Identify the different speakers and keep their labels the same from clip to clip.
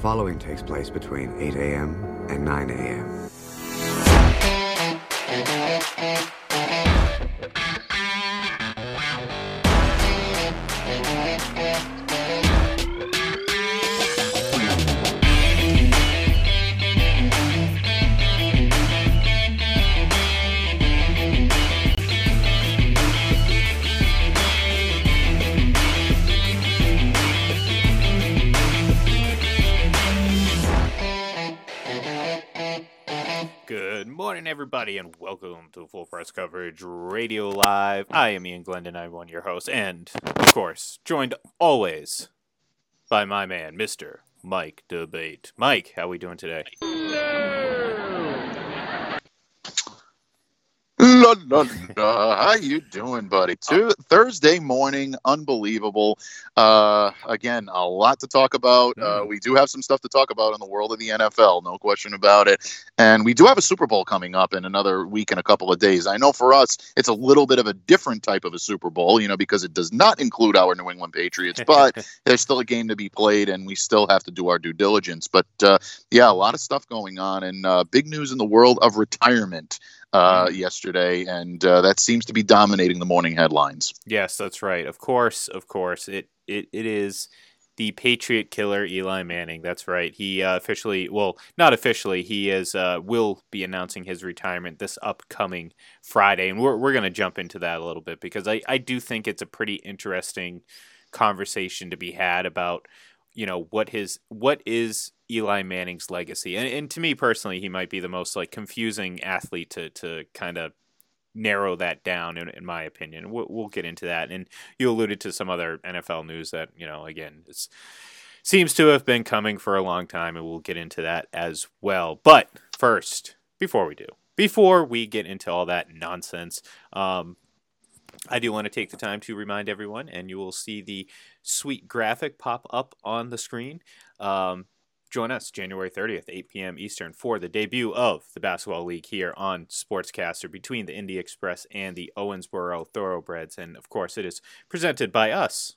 Speaker 1: following takes place between 8 a.m. and 9 a.m.
Speaker 2: welcome to Full Press Coverage Radio Live. I am Ian Glendon, I'm one of your hosts, and, of course, joined always by my man, Mr. Mike D'Abate. Mike, how are we doing today?
Speaker 3: La, la, la. How you doing, buddy? Two, Thursday morning, unbelievable. Uh, again, a lot to talk about. Uh, we do have some stuff to talk about in the world of the NFL, no question about it. And we do have a Super Bowl coming up in another week and a couple of days. I know for us, it's a little bit of a different type of a Super Bowl, you know, because it does not include our New England Patriots, but there's still a game to be played, and we still have to do our due diligence. But uh, yeah, a lot of stuff going on, and uh, big news in the world of retirement uh, yesterday, and uh, that seems to be dominating the morning headlines.
Speaker 2: Yes, that's right. Of course, of course. It it, it is the Patriot killer Eli Manning. That's right. He uh, officially, well, not officially, he is uh, will be announcing his retirement this upcoming Friday, and we're we're gonna jump into that a little bit because I I do think it's a pretty interesting conversation to be had about you know what his what is Eli Manning's legacy, and, and to me personally, he might be the most like confusing athlete to to kind of narrow that down in, in my opinion. We'll, we'll get into that. And you alluded to some other nfl news that you know again it's seems to have been coming for a long time and we'll get into that as well. But first before we do before we get into all that nonsense um, I do want to take the time to remind everyone, and you will see the sweet graphic pop up on the screen. Um, join us January 30th, 8 p.m. Eastern, for the debut of the Basketball League here on Sportscastr between the Indy Express and the Owensboro Thoroughbreds. And of course, it is presented by us,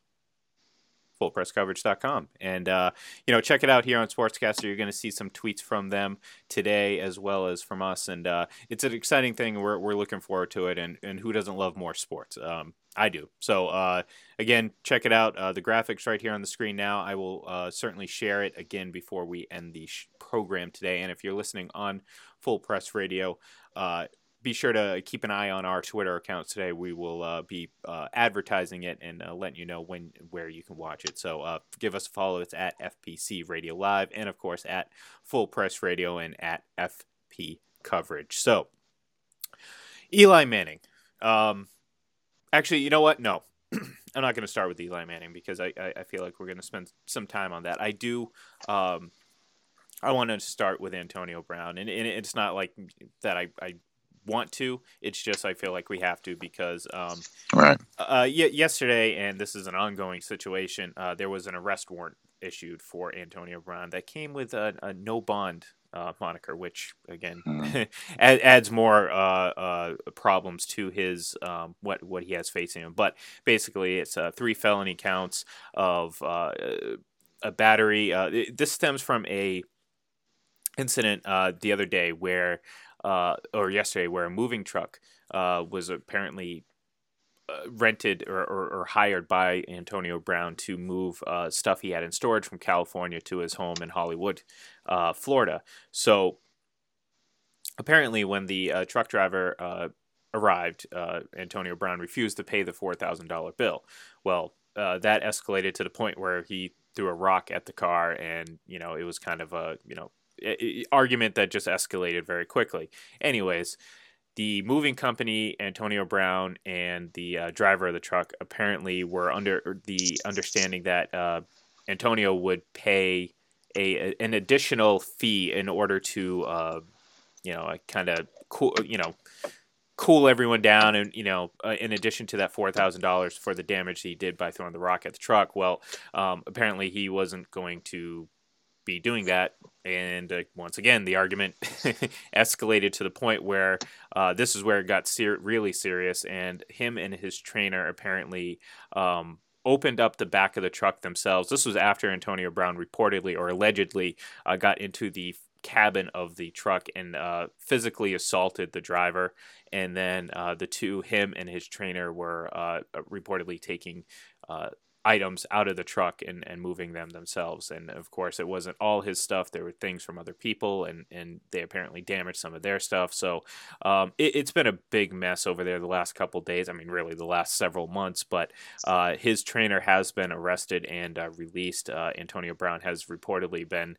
Speaker 2: fullpresscoverage.com. And, uh, you know, check it out here on Sportscastr. You're going to see some tweets from them today as well as from us. And uh, it's an exciting thing. We're, we're looking forward to it. And, and who doesn't love more sports? Um, I do. So, uh, again, check it out. Uh, the graphics right here on the screen now. I will uh, certainly share it again before we end the sh- program today. And if you're listening on Full Press Radio, uh, be sure to keep an eye on our Twitter accounts today. We will uh, be uh, advertising it and letting you know when where you can watch it. So give us a follow. It's at FPC Radio Live and of course at Full Press Radio and at FP Coverage. So Eli Manning. Um, actually, you know what? No. I'm not going to start with Eli Manning because I, I, I feel like we're going to spend some time on that. I do. Um, I want to start with Antonio Brown, and, and it's not like that. I, I want to. It's just I feel like we have to because um,
Speaker 3: Right.
Speaker 2: uh, y- yesterday, and this is an ongoing situation. Uh, there was an arrest warrant issued for Antonio Brown that came with a, a no bond uh, moniker, which again ad- adds more uh, uh, problems to his um, what what he has facing him. But basically, it's uh, three felony counts of uh, a battery. Uh, it- this stems from a incident uh, the other day where, uh, or yesterday, where a moving truck uh, was apparently uh, rented or, or, or hired by Antonio Brown to move uh, stuff he had in storage from California to his home in Hollywood, uh, Florida. So apparently, when the uh, truck driver uh, arrived, uh, Antonio Brown refused to pay the four thousand dollar bill. Well, uh, that escalated to the point where he threw a rock at the car, and you know it was kind of a you know argument that just escalated very quickly. Anyways, the moving company, Antonio Brown, and the uh, driver of the truck apparently were under the understanding that uh, Antonio would pay a an additional fee in order to, uh, you know, kind of cool, you know, cool everyone down, and you know, uh, in addition to that four thousand dollars for the damage he did by throwing the rock at the truck. Well, um, apparently he wasn't going to be doing that. And uh, once again, the argument escalated to the point where uh, this is where it got ser- really serious. And him and his trainer apparently um, opened up the back of the truck themselves. This was after Antonio Brown reportedly or allegedly uh, got into the cabin of the truck and uh, physically assaulted the driver. And then uh, the two, him and his trainer, were uh, reportedly taking items out of the truck and, and moving them themselves. And of course, it wasn't all his stuff. There were things from other people, and, and they apparently damaged some of their stuff. So um, it, has been a big mess over there the last couple days. I mean, really, the last several months. But uh, his trainer has been arrested and uh, released. Uh, Antonio Brown has reportedly been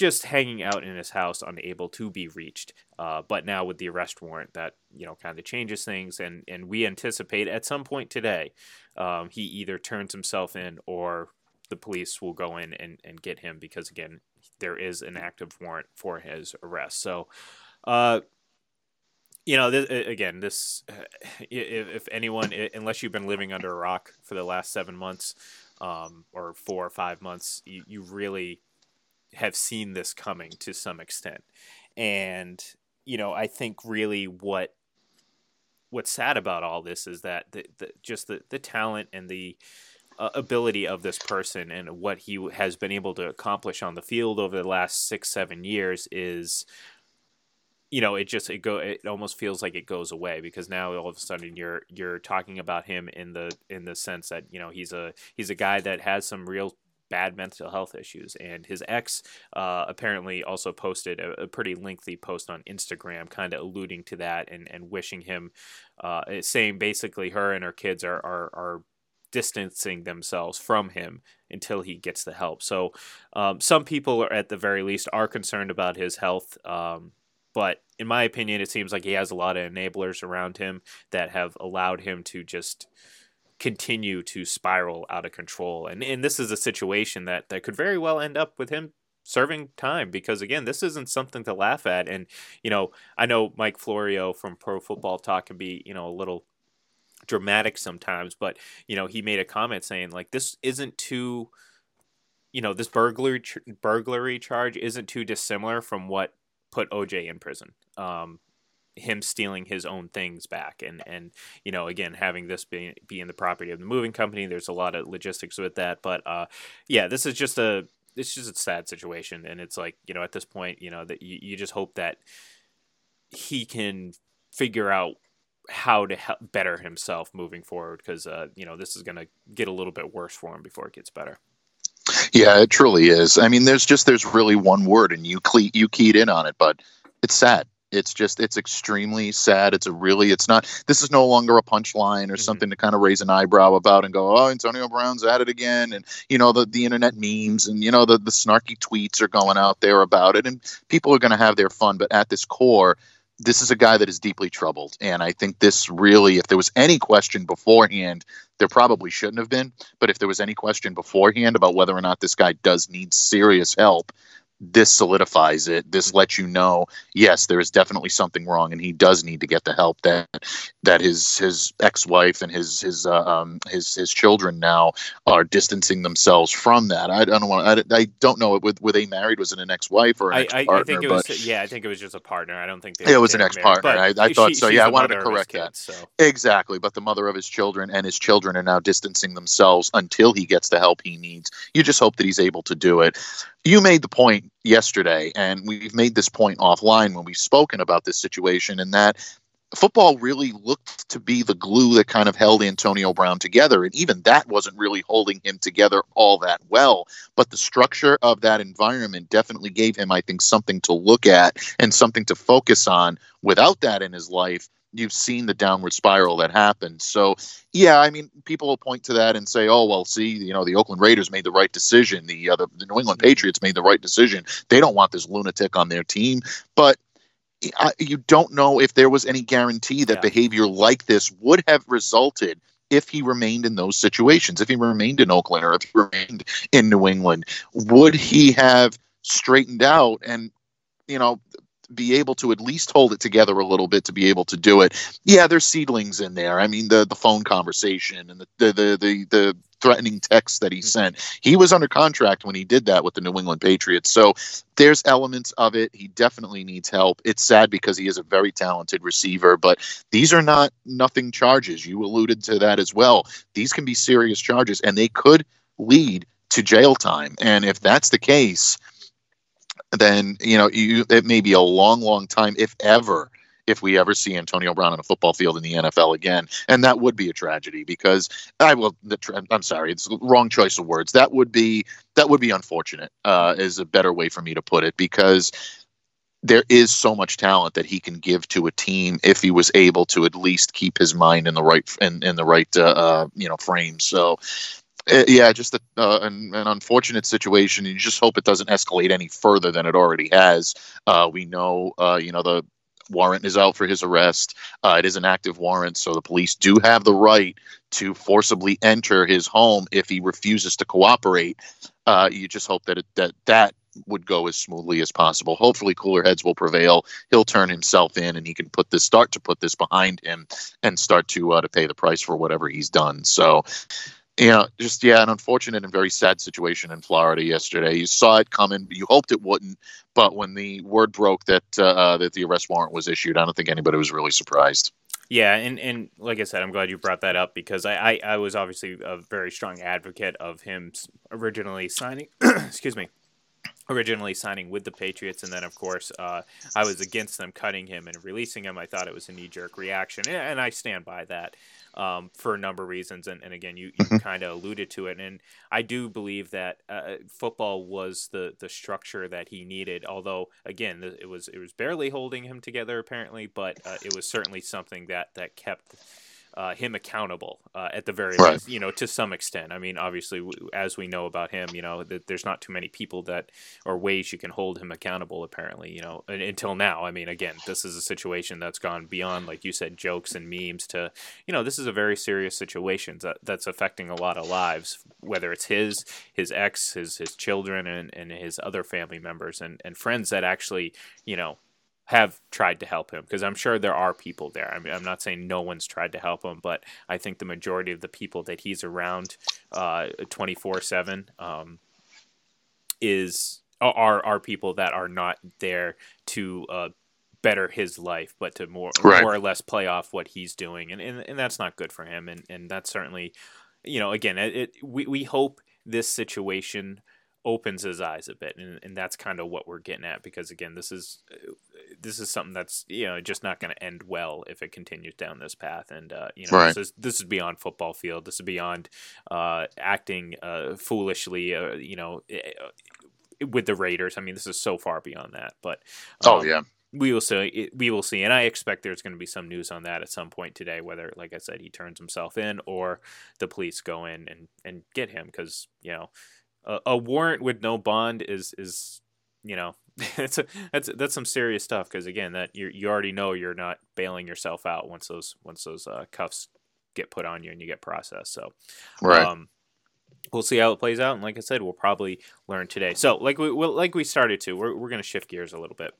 Speaker 2: just hanging out in his house, unable to be reached. Uh, but now with the arrest warrant, that you know kind of changes things, and and we anticipate at some point today, um, he either turns himself in or the police will go in and, and get him because again, there is an active warrant for his arrest. So, uh, you know, th- again, this if anyone, unless you've been living under a rock for the last seven months. Um, or four or five months, you, you really have seen this coming to some extent. And, you know, I think really what what's sad about all this is that the, the just the, the talent and the uh, ability of this person and what he has been able to accomplish on the field over the last six seven years is you know it just it go it almost feels like it goes away because now all of a sudden you're you're talking about him in the in the sense that you know he's a he's a guy that has some real bad mental health issues. And his ex uh, apparently also posted a, a, pretty lengthy post on Instagram, kind of alluding to that and, and wishing him, uh, saying basically her and her kids are, are, are distancing themselves from him until he gets the help. So um, some people are at the very least are concerned about his health. Um, but in my opinion, it seems like he has a lot of enablers around him that have allowed him to just continue to spiral out of control. And and this is a situation that that could very well end up with him serving time because again this isn't something to laugh at and you know i know mike florio from pro football talk can be you know a little dramatic sometimes but you know he made a comment saying like this isn't too you know this burglary burglary charge isn't too dissimilar from what put oj in prison um, him stealing his own things back. And and you know again having this be be in the property of the moving company there's a lot of logistics with that. But uh yeah this is just a it's just a sad situation. And it's like you know at this point you know that you, you just hope that he can figure out how to help better himself moving forward. Because uh, you know this is going to get a little bit worse for him before it gets better.
Speaker 3: Yeah it truly is. I mean there's just there's really one word and you cle- you keyed in on it but it's sad it's just it's extremely sad. It's a really it's not this is no longer a punchline or mm-hmm. something to kind of raise an eyebrow about and go, oh, Antonio Brown's at it again, and you know the the internet memes and you know the the snarky tweets are going out there about it, and people are going to have their fun. But at this core, this is a guy that is deeply troubled, and I think this really, if there was any question beforehand, there probably shouldn't have been. But if there was any question beforehand about whether or not this guy does need serious help, this solidifies it. This lets you know, yes, there is definitely something wrong, and he does need to get the help that that his his ex wife and his his uh, um, his his children now are distancing themselves from that. I, don't want. I, I don't know. Were, were they married? Was it an ex wife or an
Speaker 2: I,
Speaker 3: I,
Speaker 2: think it was. Yeah, I think it was just a partner. I don't think
Speaker 3: they, it was an ex partner. I, I thought
Speaker 2: she,
Speaker 3: so. Yeah, I wanted to
Speaker 2: correct
Speaker 3: kids,
Speaker 2: that. So.
Speaker 3: Exactly, but the mother of his children and his children are now distancing themselves until he gets the help he needs. You just hope that he's able to do it you made the point yesterday, and we've made this point offline when we've spoken about this situation, and that football really looked to be the glue that kind of held Antonio Brown together. And even that wasn't really holding him together all that well. But the structure of that environment definitely gave him, I think, something to look at and something to focus on. Without that in his life, you've seen the downward spiral that happened. So, yeah, I mean, people will point to that and say, "Oh, well, see, you know, the Oakland Raiders made the right decision. The uh, the, the New England Patriots made the right decision. They don't want this lunatic on their team." But I, you don't know if there was any guarantee that yeah. behavior like this would have resulted if he remained in those situations. If he remained in Oakland or if he remained in New England, would he have straightened out and you know be able to at least hold it together a little bit to be able to do it. Yeah, there's seedlings in there. I mean, the the phone conversation and the the the the, the threatening text that he mm-hmm. sent. He was under contract when he did that with the New England Patriots. So there's elements of it. He definitely needs help. It's sad because he is a very talented receiver, but these are not nothing charges. You alluded to that as well. These can be serious charges and they could lead to jail time. And if that's the case, then you know you it may be a long, long time, if ever, if we ever see Antonio Brown on a football field in the NFL again, and that would be a tragedy because I will. The, I'm sorry, it's wrong choice of words. That would be that would be unfortunate. Uh, is a better way for me to put it because there is so much talent that he can give to a team if he was able to at least keep his mind in the right in, in the right uh, uh, you know frame. So yeah, just a, uh, an, an, unfortunate situation. You just hope it doesn't escalate any further than it already has. Uh, we know, uh, you know, the warrant is out for his arrest. Uh, it is an active warrant, so the police do have the right to forcibly enter his home if he refuses to cooperate. Uh, you just hope that it, that that would go as smoothly as possible. Hopefully, cooler heads will prevail. He'll turn himself in, and he can put this start to put this behind him and start to uh, to pay the price for whatever he's done. So, you know, just yeah, an unfortunate and very sad situation in Florida yesterday. You saw it coming, you hoped it wouldn't, but when the word broke that uh, uh, that the arrest warrant was issued, I don't think anybody was really surprised.
Speaker 2: Yeah, and, and like I said, I'm glad you brought that up because I, I, I was obviously a very strong advocate of him originally signing. excuse me originally signing with the Patriots, and then of course uh, I was against them cutting him and releasing him. I thought it was a knee jerk reaction, and I stand by that um, for a number of reasons. And, and again, you, you mm-hmm. kind of alluded to it, and I do believe that uh, football was the the structure that he needed. Although again, it was it was barely holding him together apparently, but uh, it was certainly something that that kept uh, him accountable uh, at the very right. least, you know, to some extent. I mean, obviously, as we know about him, you know, that there's not too many people that or ways you can hold him accountable. Apparently, you know, until now. I mean, again, this is a situation that's gone beyond, like you said, jokes and memes to, you know, this is a very serious situation that, that's affecting a lot of lives, whether it's his, his ex, his his children, and, and his other family members and and friends that actually, you know, have tried to help him because I'm sure there are people there. I mean, I'm not saying no one's tried to help him, but I think the majority of the people that he's around uh, 24 um, 7 is are are people that are not there to uh, better his life, but to more right. more or less play off what he's doing, and, and and that's not good for him, and and that's certainly, you know, again, it, it we we hope this situation opens his eyes a bit and, and that's kind of what we're getting at because again this is this is something that's you know just not going to end well if it continues down this path and uh, you know right. this is this is beyond football field this is beyond uh, acting uh, foolishly uh, you know eh, eh, with the Raiders I mean this is so far beyond that but
Speaker 3: oh, um, oh yeah
Speaker 2: we will see. We will see, and I expect there's going to be some news on that at some point today. Whether, like I said, he turns himself in or the police go in and, and get him, because you know a, a warrant with no bond is is you know that's a, that's that's some serious stuff because again that you you already know you're not bailing yourself out once those once those uh, cuffs get put on you and you get processed. So,
Speaker 3: right. Um,
Speaker 2: we'll see how it plays out, and like I said, we'll probably learn today. So, like we we'll, like we started to, we're we're gonna shift gears a little bit,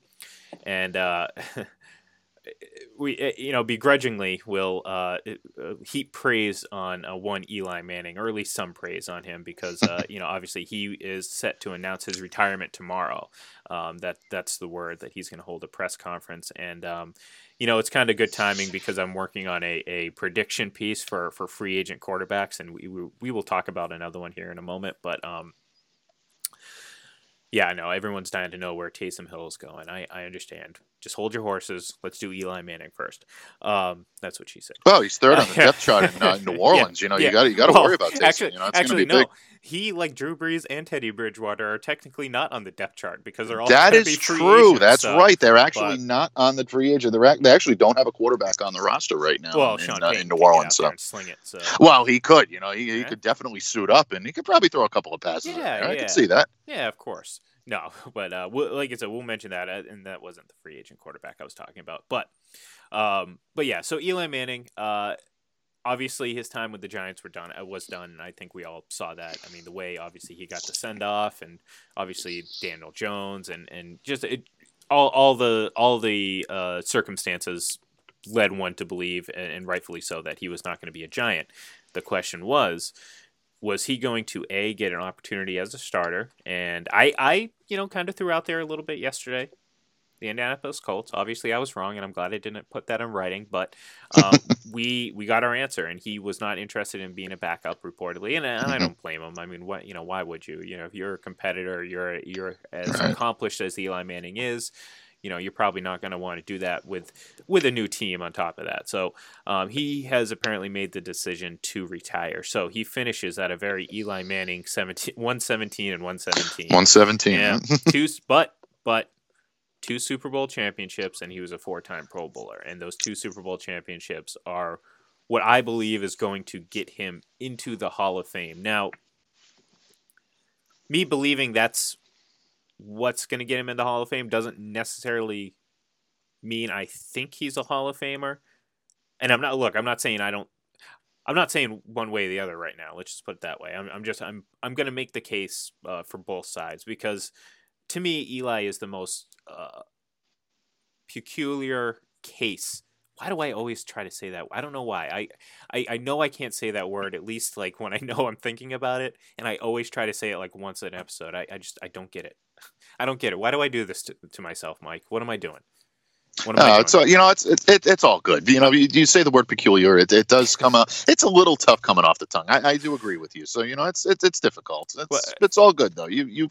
Speaker 2: and uh, we eh, you know begrudgingly will uh, uh, heap praise on uh, one Eli Manning, or at least some praise on him, because uh, you know obviously he is set to announce his retirement tomorrow. Um, that that's the word that he's going to hold a press conference, and um, you know it's kind of good timing because I'm working on a, a prediction piece for for free agent quarterbacks, and we we will talk about another one here in a moment, but. Um, yeah, I know everyone's dying to know where Taysom Hill is going. I, I understand. Just hold your horses. Let's do Eli Manning first. Um, that's what she said.
Speaker 3: Well, he's third on the depth chart in, uh, New Orleans. yeah, you know, yeah. you got you got to well, worry about Taysom.
Speaker 2: Actually,
Speaker 3: you know,
Speaker 2: actually
Speaker 3: no.
Speaker 2: Big. He, like Drew Brees and Teddy Bridgewater, are technically not on the depth chart because they're all
Speaker 3: that
Speaker 2: is
Speaker 3: true.
Speaker 2: Agents,
Speaker 3: That's
Speaker 2: so,
Speaker 3: right. They're actually but, not on the free agent. They're they actually don't have a quarterback on the roster right now.
Speaker 2: Well,
Speaker 3: in,
Speaker 2: Sean
Speaker 3: uh, in New Orleans, so.
Speaker 2: sling it. So.
Speaker 3: Well, he could. You know, he, he could definitely suit up and he could probably throw a couple of passes.
Speaker 2: Yeah,
Speaker 3: I can see that.
Speaker 2: Yeah, of course. No, but uh, we'll, like I said, we'll mention that, uh, and that wasn't the free agent quarterback I was talking about. But, um, but yeah, so Eli Manning, uh, obviously his time with the Giants were done. Uh, was done, and I think we all saw that. I mean, the way obviously he got the send off, and obviously Daniel Jones, and and just it, all all the all the uh, circumstances led one to believe, and, and rightfully so, that he was not going to be a giant. The question was, was he going to a get an opportunity as a starter? And I, I, you know, kind of threw out there a little bit yesterday. The Indianapolis Colts. Obviously, I was wrong, and I'm glad I didn't put that in writing. But um, we we got our answer, and he was not interested in being a backup, reportedly. And, and I don't blame him. I mean, what you know, why would you? You know, if you're a competitor, you're you're as accomplished as Eli Manning is you know you're probably not going to want to do that with with a new team on top of that. So um, he has apparently made the decision to retire. So he finishes at a very Eli Manning 17, 117 and 117.
Speaker 3: 117.
Speaker 2: Yeah, two, but but two Super Bowl championships, and he was a four-time Pro Bowler. And those two Super Bowl championships are what I believe is going to get him into the Hall of Fame. Now, me believing that's what's going to get him in the Hall of Fame doesn't necessarily mean I think he's a Hall of Famer. And I'm not look, I'm not saying I don't I'm not saying one way or the other right now. Let's just put it that way. I'm, I'm just I'm I'm going to make the case uh, for both sides because to me Eli is the most uh, peculiar case. Why do I always try to say that? I don't know why. I, I I know I can't say that word at least like when I know I'm thinking about it, and I always try to say it like once an episode. I, I just I don't get it. I don't get it. Why do I do this to, to myself, Mike? What am I doing?
Speaker 3: What am uh, I doing? So you know, it's it's it, it's all good. You know, you, you say the word peculiar, it, it does come out. It's a little tough coming off the tongue. I, I do agree with you. So you know, it's it's it's difficult. It's well, it's all good though. You you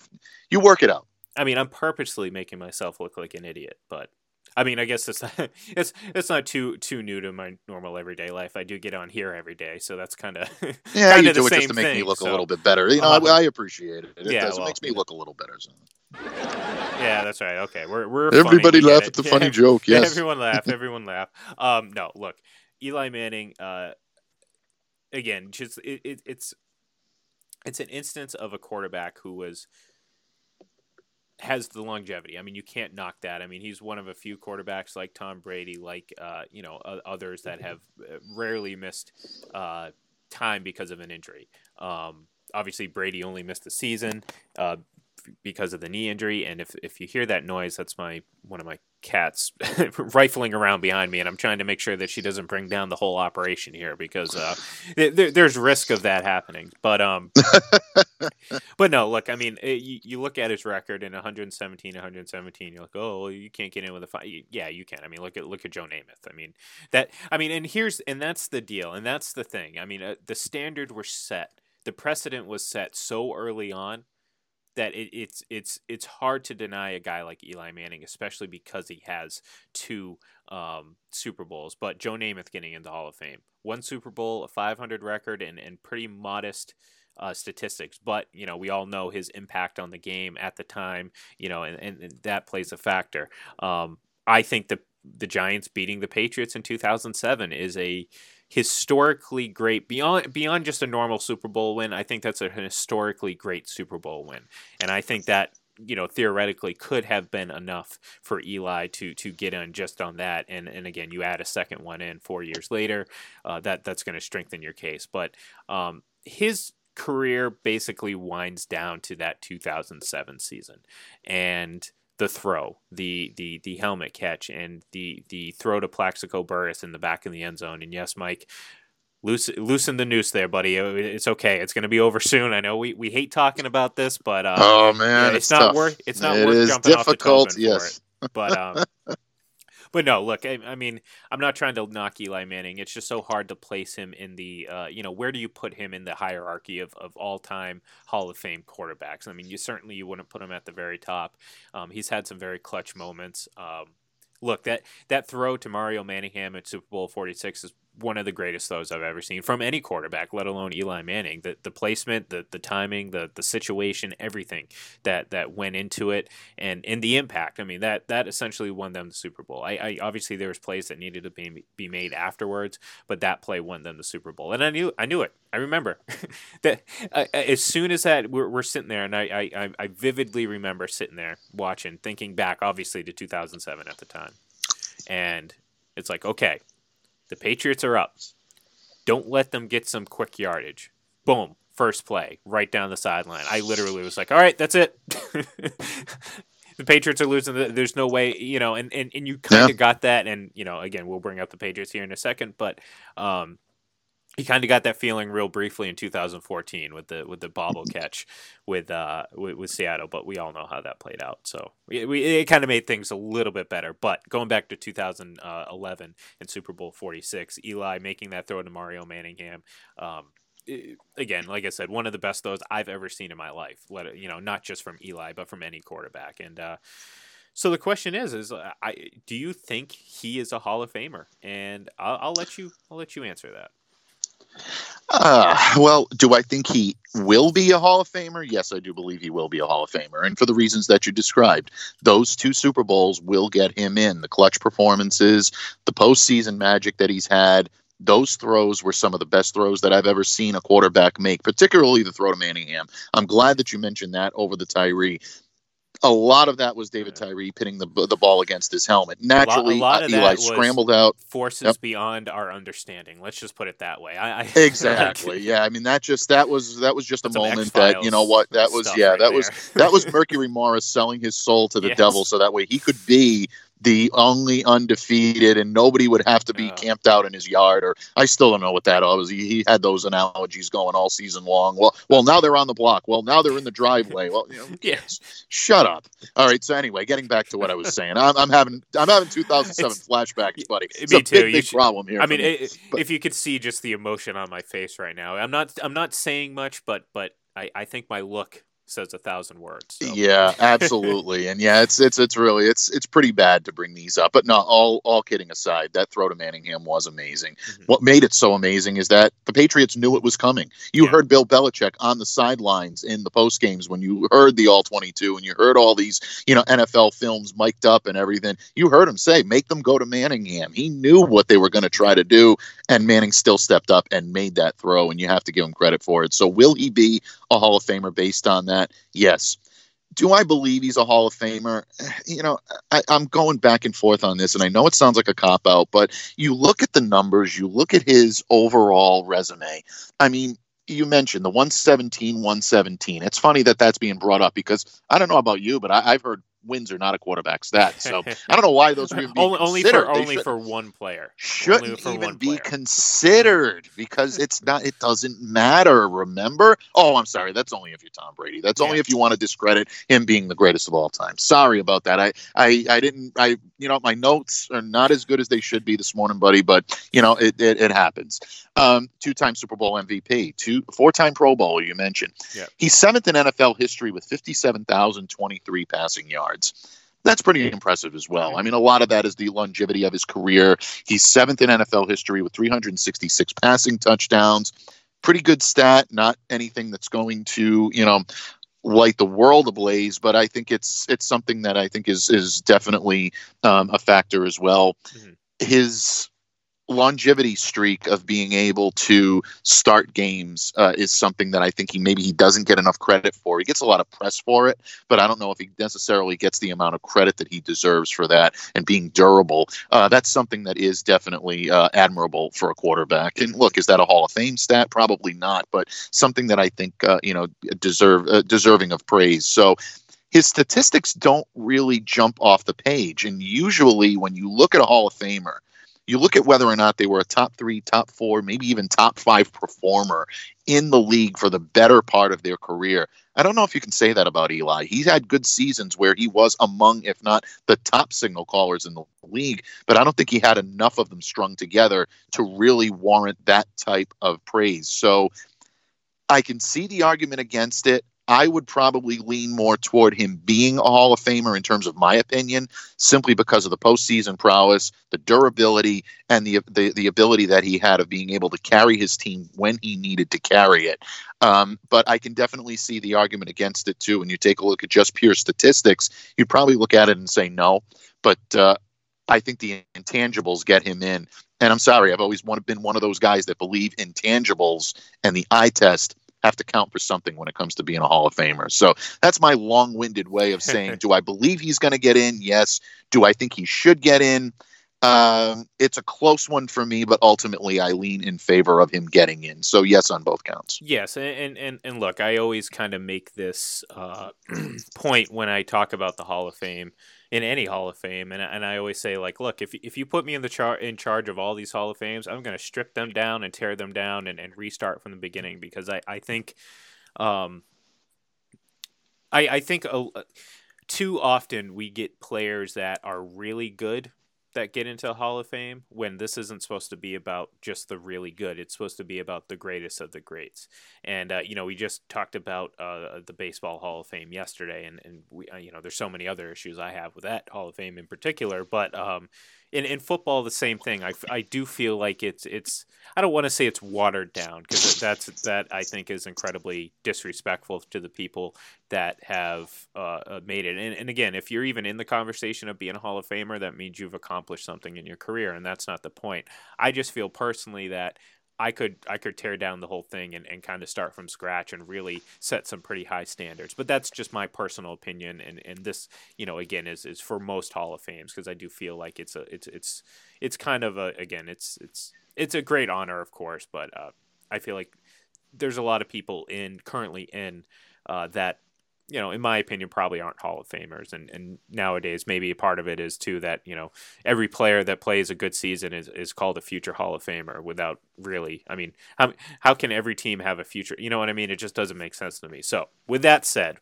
Speaker 3: you work it out.
Speaker 2: I mean, I'm purposely making myself look like an idiot, but I mean, I guess it's not, it's it's not too too new to my normal everyday life. I do get on here every day, so that's kind of
Speaker 3: yeah. you do it just to make thing, me look so. a little bit better. You know, um, I, I, appreciate it. It, yeah, does, well, it makes me look a little better. So.
Speaker 2: Yeah, that's right. Okay, we're we're
Speaker 3: everybody
Speaker 2: funny.
Speaker 3: laugh at the funny joke. Yes,
Speaker 2: everyone laugh. Everyone laugh. Um, no, look, Eli Manning. Uh, again, just it, it, it's it's an instance of a quarterback who was has the longevity. I mean, you can't knock that. I mean, he's one of a few quarterbacks like Tom Brady, like uh, you know others that have uh, rarely missed uh, time because of an injury. Um, obviously, Brady only missed the season. Because of the knee injury. And if, if you hear that noise, that's my one of my cats rifling around behind me, and I'm trying to make sure that she doesn't bring down the whole operation here because uh, there, there's risk of that happening. But um, but no, look, I mean, it, eh, you, you look at his record in 117, 117, you're like, oh, you can't get in with a fight. Yeah, you can. I mean, look at look at Joe Namath. I mean that. I mean, and here's and that's the deal, and that's the thing. I mean, uh, the standard was set. The precedent was set so early on that it, it's it's it's hard to deny a guy like Eli Manning, especially because he has two um, Super Bowls. But Joe Namath getting into Hall of Fame, one Super Bowl, a 500 record, and and pretty modest. Uh, statistics, but you know we all know his impact on the game at the time, you know, and, and, and that plays a factor. Um, I think the the Giants beating the Patriots in 2007 is a historically great beyond beyond just a normal Super Bowl win. I think that's a historically great Super Bowl win, and I think that you know theoretically could have been enough for Eli to to get in just on that. And and again, you add a second one in four years later, uh, that that's going to strengthen your case. But um, his career basically winds down to that 2007 season, and the throw, the the the helmet catch, and the the throw to Plaxico Burress in the back of the end zone. And yes, Mike, loosen loosen the noose there, buddy. It's okay. It's going to be over soon. I know we, we hate talking about this, but uh,
Speaker 3: oh man,
Speaker 2: yeah, it's, it's, not worth it's not it worth jumping difficult, off the yes. for it. But um, but no, look, I, I, mean, I'm not trying to knock Eli Manning. It's just so hard to place him in the, uh, you know, where do you put him in the hierarchy of, of all time Hall of Fame quarterbacks? I mean, you certainly you wouldn't put him at the very top. Um, he's had some very clutch moments. Um, look that that throw to Mario Manningham at Super Bowl 46 is one of the greatest throws I've ever seen from any quarterback, let alone Eli Manning. The the placement, the the timing, the the situation, everything that that went into it, and in the impact. I mean that that essentially won them the Super Bowl. I, I obviously there was plays that needed to be be made afterwards, but that play won them the Super Bowl, and I knew I knew it. I remember that uh, as soon as that we're, we're sitting there, and I, I I vividly remember sitting there watching, thinking back, obviously to 2007 at the time, and it's like okay the Patriots are up. Don't let them get some quick yardage. Boom. First play, right down the sideline. I literally was like, all right, that's it. the Patriots are losing. There's no way, you know, and and, and you kind of yeah. got that. And you know, again, we'll bring up the Patriots here in a second, but um, he kind of got that feeling real briefly in 2014 with the with the bobble catch with uh with, with Seattle, but we all know how that played out. So we, we it kind of made things a little bit better. But going back to 2011 and Super Bowl 46, Eli making that throw to Mario Manningham. Um, again, like I said, one of the best throws I've ever seen in my life. Let it, you know, not just from Eli, but from any quarterback. And uh, so the question is, is uh, I do you think he is a Hall of Famer? And I'll, I'll let you I'll let you answer that.
Speaker 3: Uh, well, do I think he will be a Hall of Famer? Yes, I do believe he will be a Hall of Famer. And for the reasons that you described, those two Super Bowls will get him in. The clutch performances, the postseason magic that he's had, those throws were some of the best throws that I've ever seen a quarterback make, particularly the throw to Manningham. I'm glad that you mentioned that over the Tyree a lot of that was David Tyree pinning the the ball against his helmet. Naturally, a lot, a lot uh, Eli scrambled out.
Speaker 2: Forces yep. beyond our understanding. Let's just put it that way. I, I
Speaker 3: exactly. yeah, I mean that just that was that was just a moment that you know what that was. Yeah, right that there. was that was Mercury Morris selling his soul to the yes. devil so that way he could be the only undefeated, and nobody would have to be uh, camped out in his yard. Or I still don't know what that was. He, he, had those analogies going all season long. Well, well, now they're on the block. Well, now they're in the driveway. Well, you know, yes. Shut up. All right. So anyway, getting back to what I was saying, I'm, I'm having I'm having 2007 it's, flashbacks, buddy. It's me a too. big, big should, problem here.
Speaker 2: I mean, it, if you could see just the emotion on my face right now, I'm not I'm not saying much, but but I, I think my look says a thousand words. So.
Speaker 3: Yeah, absolutely, and yeah, it's it's it's really it's it's pretty bad to bring these up. But no, all all kidding aside, that throw to Manningham was amazing. Mm-hmm. What made it so amazing is that the Patriots knew it was coming. You yeah. heard Bill Belichick on the sidelines in the post games when you heard the all twenty two and you heard all these you know NFL films mic'd up and everything. You heard him say, "Make them go to Manningham." He knew what they were going to try to do, and Manning still stepped up and made that throw, and you have to give him credit for it. So, will he be a Hall of Famer based on that? Yes. Do I believe he's a Hall of Famer? You know, I, am going back and forth on this, and I know it sounds like a cop out, but you look at the numbers, you look at his overall resume. I mean, you mentioned the 117 117 it's funny that that's being brought up because i don't know about you but I, have heard wins are not a quarterback stat. So I don't know why those are
Speaker 2: only, only for only should, for one player.
Speaker 3: Shouldn't even be player. considered because it's not. It doesn't matter. Remember? Oh, I'm sorry. That's only if you're Tom Brady. That's only if you want to discredit him being the greatest of all time. Sorry about that. I I I didn't. I you know my notes are not as good as they should be this morning, buddy. But you know it it, it happens. Um, two-time Super Bowl MVP, two four-time Pro Bowler. You mentioned. Yeah. He's seventh in NFL history with 57,023 passing yards yards. That's pretty impressive as well. I mean, a lot of that is the longevity of his career. He's seventh in NFL history with 366 passing touchdowns. Pretty good stat, not anything that's going to, you know, light the world ablaze, but I think it's it's something that I think is is definitely um, a factor as well. Mm-hmm. His longevity streak of being able to start games uh, is something that I think he maybe he doesn't get enough credit for. He gets a lot of press for it, but I don't know if he necessarily gets the amount of credit that he deserves for that and being durable. Uh, that's something that is definitely uh, admirable for a quarterback. And look, is that a Hall of Fame stat? Probably not, but something that I think uh, you know deserve uh, deserving of praise. So his statistics don't really jump off the page. And usually, when you look at a Hall of Famer, you look at whether or not they were a top three, top four, maybe even top five performer in the league for the better part of their career. I don't know if you can say that about Eli. He's had good seasons where he was among, if not the top signal callers in the league, but I don't think he had enough of them strung together to really warrant that type of praise. So I can see the argument against it. I would probably lean more toward him being a Hall of Famer in terms of my opinion, simply because of the postseason prowess, the durability, and the the, the ability that he had of being able to carry his team when he needed to carry it. Um, but I can definitely see the argument against it too. When you take a look at just pure statistics, you'd probably look at it and say no. But uh, I think the intangibles get him in. And I'm sorry, I've always been one of those guys that believe intangibles and the eye test have to count for something when it comes to being a Hall of Famer. So that's my long winded way of saying, do I believe he's going to get in? Yes. Do I think he should get in? Um, it's a close one for me, but ultimately I lean in favor of him getting in. So yes, on both counts.
Speaker 2: Yes, and and and look, I always kind of make this uh, point when I talk about the Hall of Fame in any Hall of Fame, and and I always say like, look, if if you put me in the char- in charge of all these Hall of Fames, I'm going to strip them down and tear them down and, and restart from the beginning because I I think, um, I I think. Uh, too often we get players that are really good that get into Hall of Fame when this isn't supposed to be about just the really good. It's supposed to be about the greatest of the greats. And uh, you know, we just talked about uh, the Baseball Hall of Fame yesterday, and and we, uh, you know, there's so many other issues I have with that Hall of Fame in particular. But um, in in football, the same thing. I, I do feel like it's it's I don't want to say it's watered down because that's that I think is incredibly disrespectful to the people that have uh, uh, made it. And, and again, if you're even in the conversation of being a Hall of Famer, that means you've accomplished something in your career, and that's not the point. I just feel personally that I could I could tear down the whole thing and, and kind of start from scratch and really set some pretty high standards. But that's just my personal opinion and, and this, you know, again is, is for most Hall of Fames because I do feel like it's a it's it's it's kind of a again it's it's it's a great honor of course, but uh, I feel like there's a lot of people in currently in uh, that you know, in my opinion, probably aren't Hall of Famers. And, and nowadays, maybe a part of it is too that, you know, every player that plays a good season is, is called a future Hall of Famer without really, I mean, how, how can every team have a future? You know what I mean? It just doesn't make sense to me. So, with that said,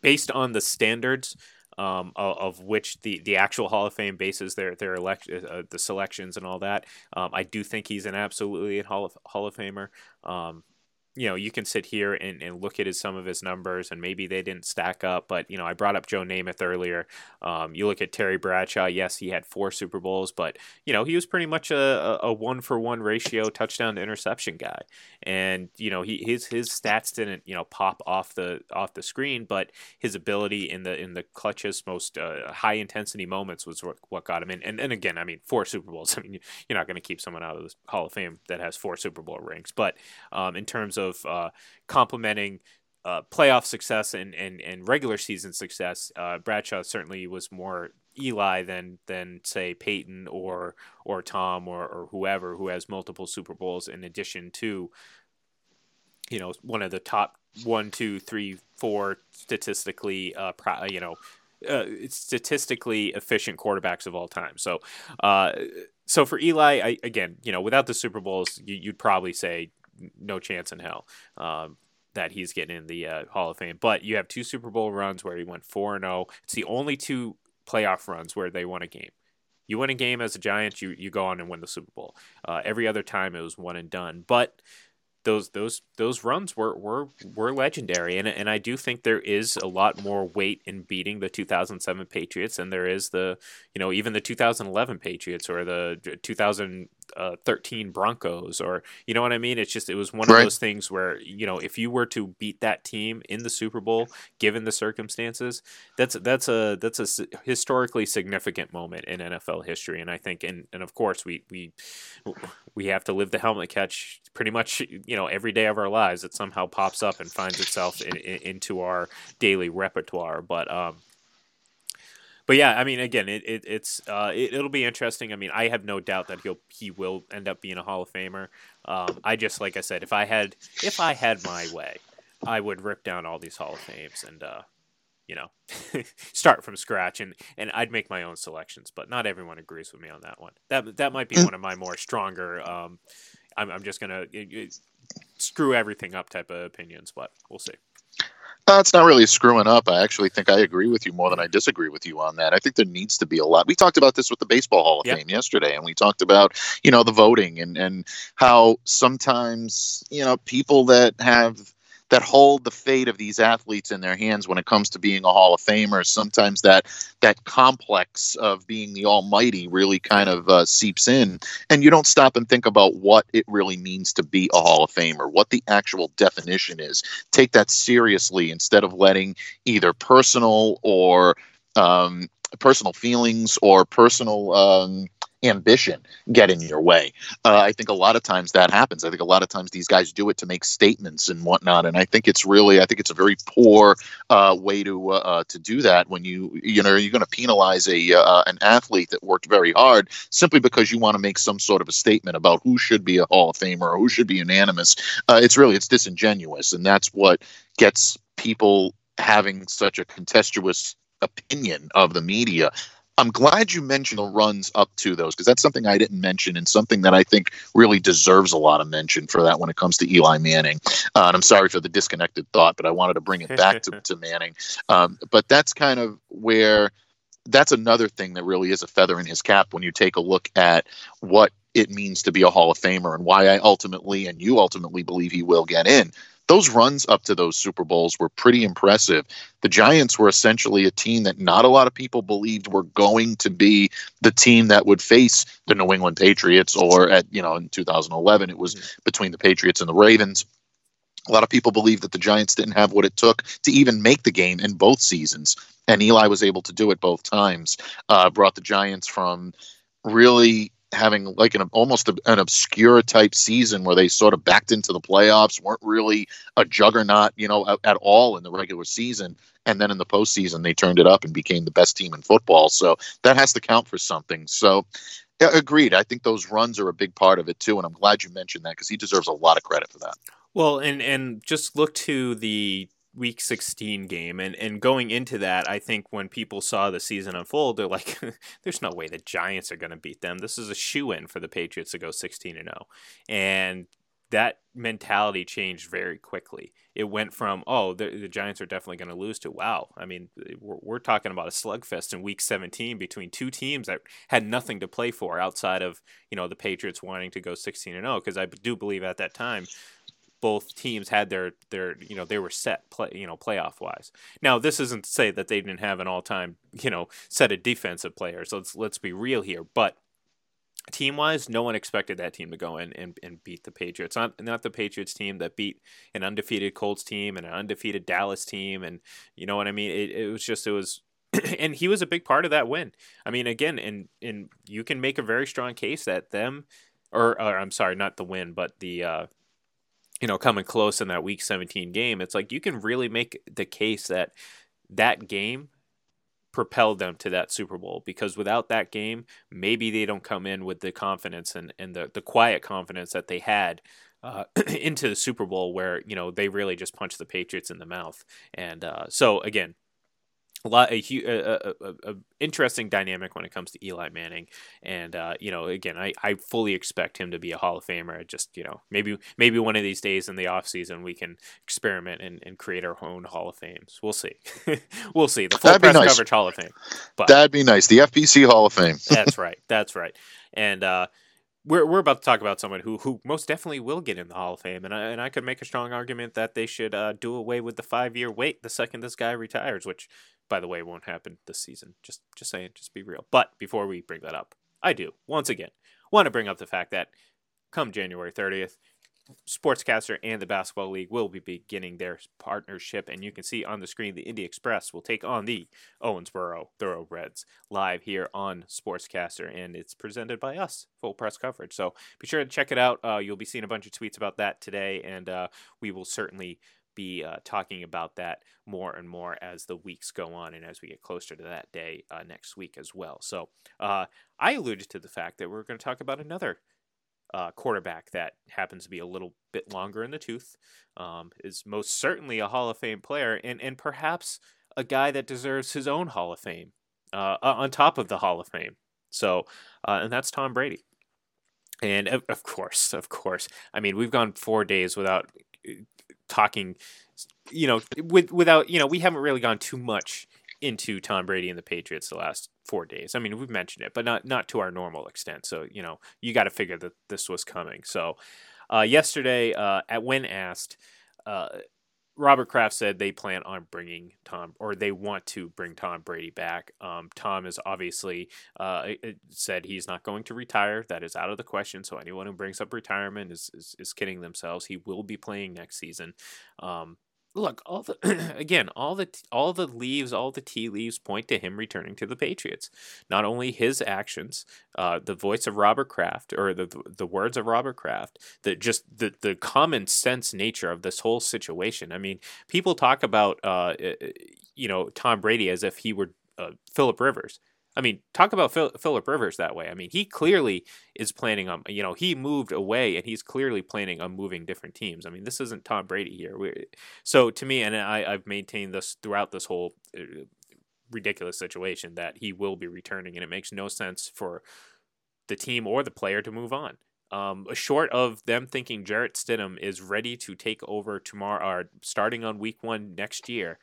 Speaker 2: based on the standards um, of, of, which the, the actual Hall of Fame bases their their elect uh, the selections and all that. Um, I do think he's an absolutely Hall of Hall of Famer. Um, you know, you can sit here and, and look at his, some of his numbers and maybe they didn't stack up. But, you know, I brought up Joe Namath earlier. Um, you look at Terry Bradshaw. Yes, he had four Super Bowls, but, you know, he was pretty much a, a one for one ratio touchdown to interception guy. And, you know, he, his, his stats didn't, you know, pop off the, off the screen, but his ability in the, in the clutchest, most uh, high intensity moments was what, what got him in. And, and again, I mean, four Super Bowls. I mean, you're not going to keep someone out of the Hall of Fame that has four Super Bowl rings. But um, in terms of of uh, complementing uh, playoff success and, and, and regular season success, uh, Bradshaw certainly was more Eli than than say Peyton or or Tom or, or whoever who has multiple Super Bowls in addition to you know one of the top one two three four statistically uh, pro, you know uh, statistically efficient quarterbacks of all time. So, uh, so for Eli, I, again, you know, without the Super Bowls, you, would probably say no chance in hell um, that he's getting in the uh, Hall of Fame. But you have two Super Bowl runs where he went four and zero. Oh. It's the only two playoff runs where they won a game. You win a game as a Giant, you you go on and win the Super Bowl. Uh, every other time it was one and done. But those those those runs were were were legendary, and and I do think there is a lot more weight in beating the 2007 Patriots than there is the you know even the 2011 Patriots or the 2013 Broncos or you know what I mean. It's just it was one right. of those things where you know if you were to beat that team in the Super Bowl, given the circumstances, that's that's a that's a historically significant moment in NFL history, and I think and and of course we we we have to live the helmet catch pretty much you know every day of our lives. It somehow pops up and finds itself in, in, into our daily repertoire. But um, but yeah, I mean, again, it, it it's uh, it, will be interesting. I mean, I have no doubt that he'll he will end up being a Hall of Famer. Um, I just like I said, if I had if I had my way, I would rip down all these Hall of Fames and uh, you know start from scratch and and I'd make my own selections. But not everyone agrees with me on that one. That that might be mm. one of my more stronger. Um, I'm I'm just gonna it, it, screw everything up type of opinions, but we'll see.
Speaker 3: Uh, it's not really screwing up. I actually think I agree with you more than I disagree with you on that. I think there needs to be a lot. We talked about this with the Baseball Hall of yep. Fame yesterday, and we talked about you know the voting and and how sometimes you know people that have that hold the fate of these athletes in their hands when it comes to being a Hall of Famer. Sometimes that that complex of being the Almighty really kind of uh, seeps in, and you don't stop and think about what it really means to be a Hall of Famer, what the actual definition is. Take that seriously instead of letting either personal or um, personal feelings or personal um, ambition get in your way. Uh, I think a lot of times that happens. I think a lot of times these guys do it to make statements and whatnot, and I think it's really, I think it's a very poor uh, way to uh, uh to do that. When you, you know, you're going to penalize a uh, an athlete that worked very hard simply because you want to make some sort of a statement about who should be a Hall of Famer or who should be unanimous. Uh, it's really it's disingenuous, and that's what gets people having such a contentious opinion of the media. I'm glad you mentioned the runs up to those because that's something I didn't mention and something that I think really deserves a lot of mention for that when it comes to Eli Manning. Uh, and I'm sorry for the disconnected thought, but I wanted to bring it back to, to Manning. Um, but that's kind of where that's another thing that really is a feather in his cap when you take a look at what it means to be a Hall of Famer and why I ultimately and you ultimately believe he will get in those runs up to those Super Bowls were pretty impressive. The Giants were essentially a team that not a lot of people believed were going to be the team that would face the New England Patriots, or at you know in 2011 it was mm-hmm. between the Patriots and the Ravens. A lot of people believe that the Giants didn't have what it took to even make the game in both seasons, and Eli was able to do it both times. Uh, brought the Giants from really having like an almost a, an obscure type season where they sort of backed into the playoffs, weren't really a juggernaut, you know, at, at, all in the regular season, and then in the postseason they turned it up and became the best team in football. So that has to count for something. So. Agreed. I think those runs are a big part of it too, and I'm glad you mentioned that because he deserves a lot of credit for that.
Speaker 2: Well, and and just look to the week 16 game and and going into that i think when people saw the season unfold they're like there's no way the giants are going to beat them. This is a shoe in for the patriots to go 16 and 0 and that mentality changed very quickly. It went from oh the, the giants are definitely going to lose to wow i mean we're, we're talking about a slugfest in week 17 between two teams that had nothing to play for outside of you know the patriots wanting to go 16 and 0 because i do believe at that time both teams had their their you know they were set play you know playoff wise. Now this isn't to say that they didn't have an all time you know set of defensive players. Let's let's be real here, but team wise, no one expected that team to go in and, and beat the Patriots. Not not the Patriots team that beat an undefeated Colts team and an undefeated Dallas team, and you know what I mean. It, it was just it was. and he was a big part of that win. I mean, again, and and you can make a very strong case that them, or, or I'm sorry, not the win, but the uh, you know, coming close in that week 17 game, it's like you can really make the case that that game propelled them to that Super Bowl because without that game, maybe they don't come in with the confidence and, and the, the quiet confidence that they had uh, into the Super Bowl where, you know, they really just punched the Patriots in the mouth. And uh, so, again, a lot a, a, a, a, interesting dynamic when it comes to Eli Manning, and uh, you know, again, I, I fully expect him to be a Hall of Famer. Just you know, maybe maybe one of these days in the off season we can experiment and, and create our own Hall of Fames. We'll see, we'll see the full That'd press nice. coverage Hall of Fame.
Speaker 3: But, That'd be nice. The FPC Hall of Fame.
Speaker 2: that's right. That's right. And uh, we're we're about to talk about someone who who most definitely will get in the Hall of Fame, and I and I could make a strong argument that they should uh, do away with the five year wait the second this guy retires, which by the way won't happen this season. Just just saying, just be real. But before we bring that up, I do once again want to bring up the fact that come January thirtieth, Sportscastr and the Basketball League will be beginning their partnership, and you can see on the screen the Indy Express will take on the Owensboro Thoroughbreds live here on Sportscastr, and it's presented by us, full press coverage. So be sure to check it out. Uh, you'll be seeing a bunch of tweets about that today, and uh, we will certainly be uh, talking about that more and more as the weeks go on and as we get closer to that day uh, next week as well. So uh, I alluded to the fact that we're going to talk about another uh, quarterback that happens to be a little bit longer in the tooth, um, is most certainly a Hall of Fame player, and and perhaps a guy that deserves his own Hall of Fame uh, on top of the Hall of Fame. So, uh, and that's Tom Brady. And of, course, of course, I mean we've gone four days without talking, you know, with without you know we haven't really gone too much into Tom Brady and the Patriots the last four days. I mean, we've mentioned it, but not not to our normal extent. So you know, you got to figure that this was coming. So uh, yesterday, uh, at when asked, uh, Robert Kraft said they plan on bringing Tom, or they want to bring Tom Brady back. Um, Tom has obviously uh, said he's not going to retire. That is out of the question. So anyone who brings up retirement is is, is kidding themselves. He will be playing next season. Um, look, all the again, all the all the leaves, all the tea leaves point to him returning to the Patriots. Not only his actions, uh, the voice of Robert Kraft, or the the words of Robert Kraft, that just the the common sense nature of this whole situation. I mean, people talk about uh, you know Tom Brady as if he were uh, Philip Rivers. I mean, talk about Phil, Philip Rivers that way. I mean, he clearly is planning on, you know, he moved away and he's clearly planning on moving different teams. I mean, this isn't Tom Brady here. we so to me, and I, I've maintained this throughout this whole uh, ridiculous situation that he will be returning, and it makes no sense for the team or the player to move on. Um, short of them thinking Jarrett Stidham is ready to take over tomorrow, or starting on week one next year,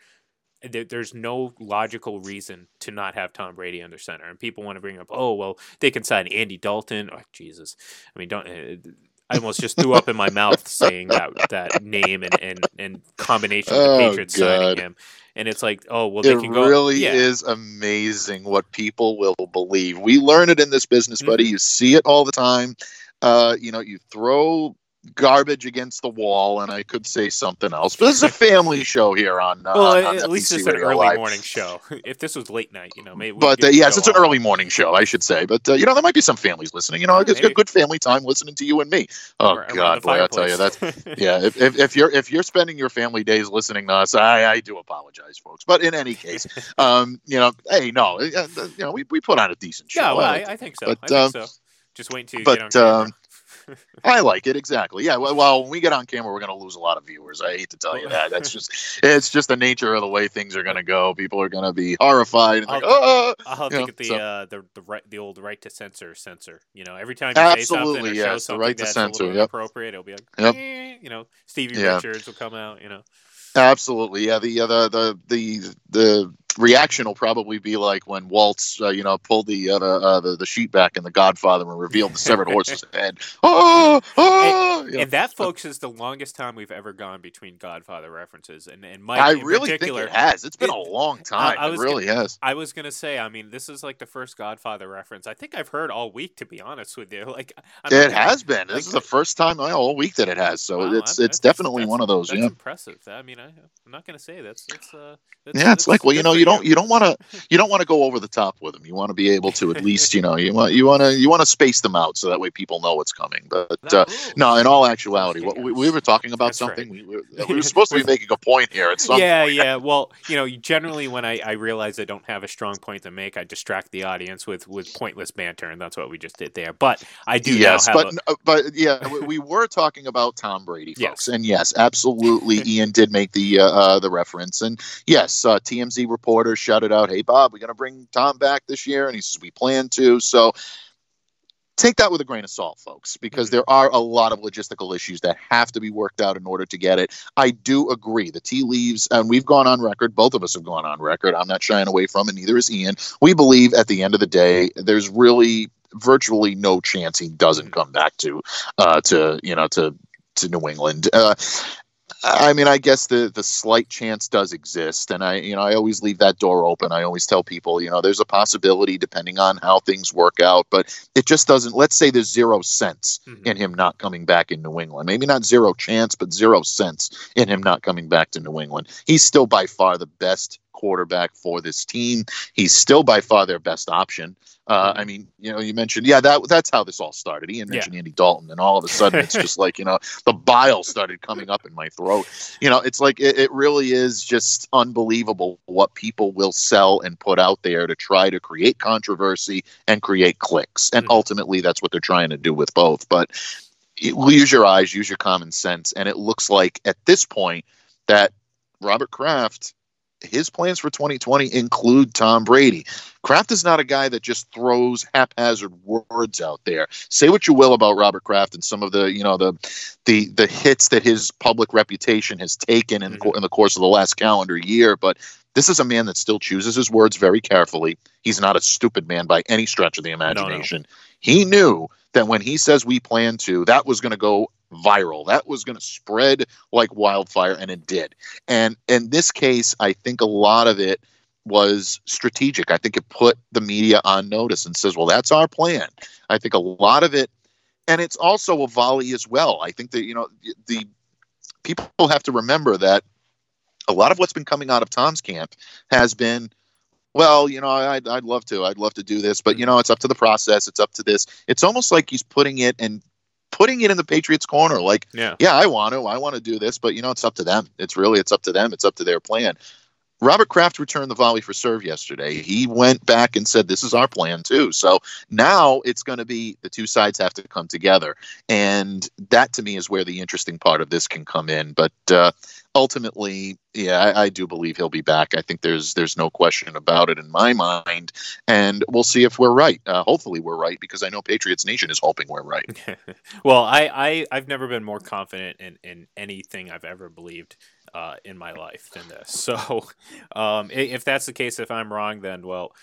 Speaker 2: there's no logical reason to not have Tom Brady under center. And people want to bring up, oh, well, they can sign Andy Dalton. Oh, Jesus. I mean, don't. Uh, I almost just threw up in my mouth saying that that name and, and, and combination of the oh, Patriots God. signing him. And it's like, oh, well, they
Speaker 3: it
Speaker 2: can go.
Speaker 3: It really yeah. is amazing what people will believe. We learn it in this business, buddy. Mm-hmm. You see it all the time. Uh, you know, you throw garbage against the wall, and I could say something else. But this is a family show here on. Uh,
Speaker 2: well,
Speaker 3: on
Speaker 2: at least it's an early Live. morning show. If this was late night, you know, maybe.
Speaker 3: But uh, yes, it's on. an early morning show, I should say. But uh, you know, there might be some families listening. You know, it's a good family time listening to you and me. Oh or, God, boy, I tell you that. yeah, if, if, if, you're if you're spending your family days listening to us, I, I do apologize, folks. But in any case, um, you know, hey, no, uh, uh, you know, we, we put on a decent show.
Speaker 2: Yeah, well, I, I think so. But, I think um, so. Just wait until you but, get on camera. Um,
Speaker 3: I like it exactly. Yeah. Well, when we get on camera, we're going to lose a lot of viewers. I hate to tell you that. That's just it's just the nature of the way things are going to go. People are going to be horrified. And
Speaker 2: I'll,
Speaker 3: like, oh,
Speaker 2: I'll think of the so. uh, the the right the old right to censor censor. You know, every time you Absolutely, say something or yes, show something right that's censor, a little yep. inappropriate, it'll be like, yep. Eh, you know, Stevie yeah. Richards will come out. You know.
Speaker 3: Absolutely, yeah. The uh, the the the the reaction will probably be like when Woltz, uh, you know, pulled the, uh, uh, the the sheet back in The Godfather and revealed the severed horse's head. Oh,
Speaker 2: oh, and, and, that, folks, is the longest time we've ever gone between Godfather references. And and Mike, I
Speaker 3: really think it has. It's been it, a long time. I, I it really
Speaker 2: gonna,
Speaker 3: has.
Speaker 2: I was gonna say, I mean, this is like the first Godfather reference I think I've heard all week. To be honest with you, like
Speaker 3: I'm it has been. Like, this is the first time all week that it has. So wow, it's it's definitely one of those.
Speaker 2: That's
Speaker 3: yeah,
Speaker 2: impressive. I mean, I, am not gonna say that's that's. Uh, that's
Speaker 3: yeah, it's like well, you know, you don't you don't want to you don't want to go over the top with them. You want to be able to at least you know you want you want to you want to space them out so that way people know what's coming. But uh, no, in all actuality, what we, we were talking about That's something. Right. We, were, we were supposed to be making a point here at some.
Speaker 2: Yeah,
Speaker 3: point.
Speaker 2: yeah. Well, you know, generally when I, I realize I don't have a strong point to make, I distract the audience with with pointless banter, and that's what we just did there. But I do yes,
Speaker 3: but
Speaker 2: a...
Speaker 3: but yeah, we were talking about Tom Brady, folks, yes. and yes, absolutely, Ian did make the uh, uh, the reference, and yes, uh, TMZ reporter shouted out, "Hey Bob, we're gonna bring Tom back this year, and he says we plan to. So take that with a grain of salt, folks, because mm-hmm. there are a lot of logistical issues that have to be worked out in order to get it. I do agree. The tea leaves, and we've gone on record, both of us have gone on record. I'm not shying away from it, neither is Ian. We believe at the end of the day, there's really virtually no chance he doesn't mm-hmm. come back to uh to you know to to New England. Uh, I mean, I guess the the slight chance does exist, and I, you know, I always leave that door open. I always tell people, you know, there's a possibility depending on how things work out, but it just doesn't. Let's say there's zero sense mm-hmm. in him not coming back in New England. Maybe not zero chance, but zero sense in him not coming back to New England. He's still by far the best quarterback for this team. He's still by far their best option. Uh, I mean, you know, you mentioned, yeah, that that's how this all started. Ian mentioned yeah. Andy Dalton, and all of a sudden, it's just like you know, the bile started coming up in my throat. You know, it's like it, it really is just unbelievable what people will sell and put out there to try to create controversy and create clicks, and mm-hmm. ultimately, that's what they're trying to do with both. But use your eyes, use your common sense, and it looks like at this point that Robert Kraft his plans for 2020 include Tom Brady. Kraft is not a guy that just throws haphazard words out there. Say what you will about Robert Kraft and some of the, you know, the the the hits that his public reputation has taken in, mm-hmm. in the course of the last calendar year, but this is a man that still chooses his words very carefully. He's not a stupid man by any stretch of the imagination. No, no. He knew that when he says we plan to, that was going to go viral. That was going to spread like wildfire, and it did. And in this case, I think a lot of it was strategic. I think it put the media on notice and says, well, that's our plan. I think a lot of it, and it's also a volley as well. I think that, you know, the people have to remember that a lot of what's been coming out of Tom's camp has been well, you know, I'd, I'd love to. I'd love to do this, but, you know, it's up to the process. It's up to this. It's almost like he's putting it and putting it in the Patriots' corner. Like,
Speaker 2: Yeah.
Speaker 3: yeah, I want to. I want to do this, but, you know, it's up to them. It's really, it's up to them. It's up to their plan. Robert Kraft returned the volley for serve yesterday. He went back and said, This is our plan, too. So now it's going to be the two sides have to come together. And that to me is where the interesting part of this can come in. But uh, ultimately, yeah, I, I do believe he'll be back. I think there's there's no question about it in my mind. And we'll see if we're right. Uh, hopefully, we're right because I know Patriots Nation is hoping we're right.
Speaker 2: well, I, I I've never been more confident in, in anything I've ever believed uh, in my life than this. So, um, if that's the case, if I'm wrong, then well,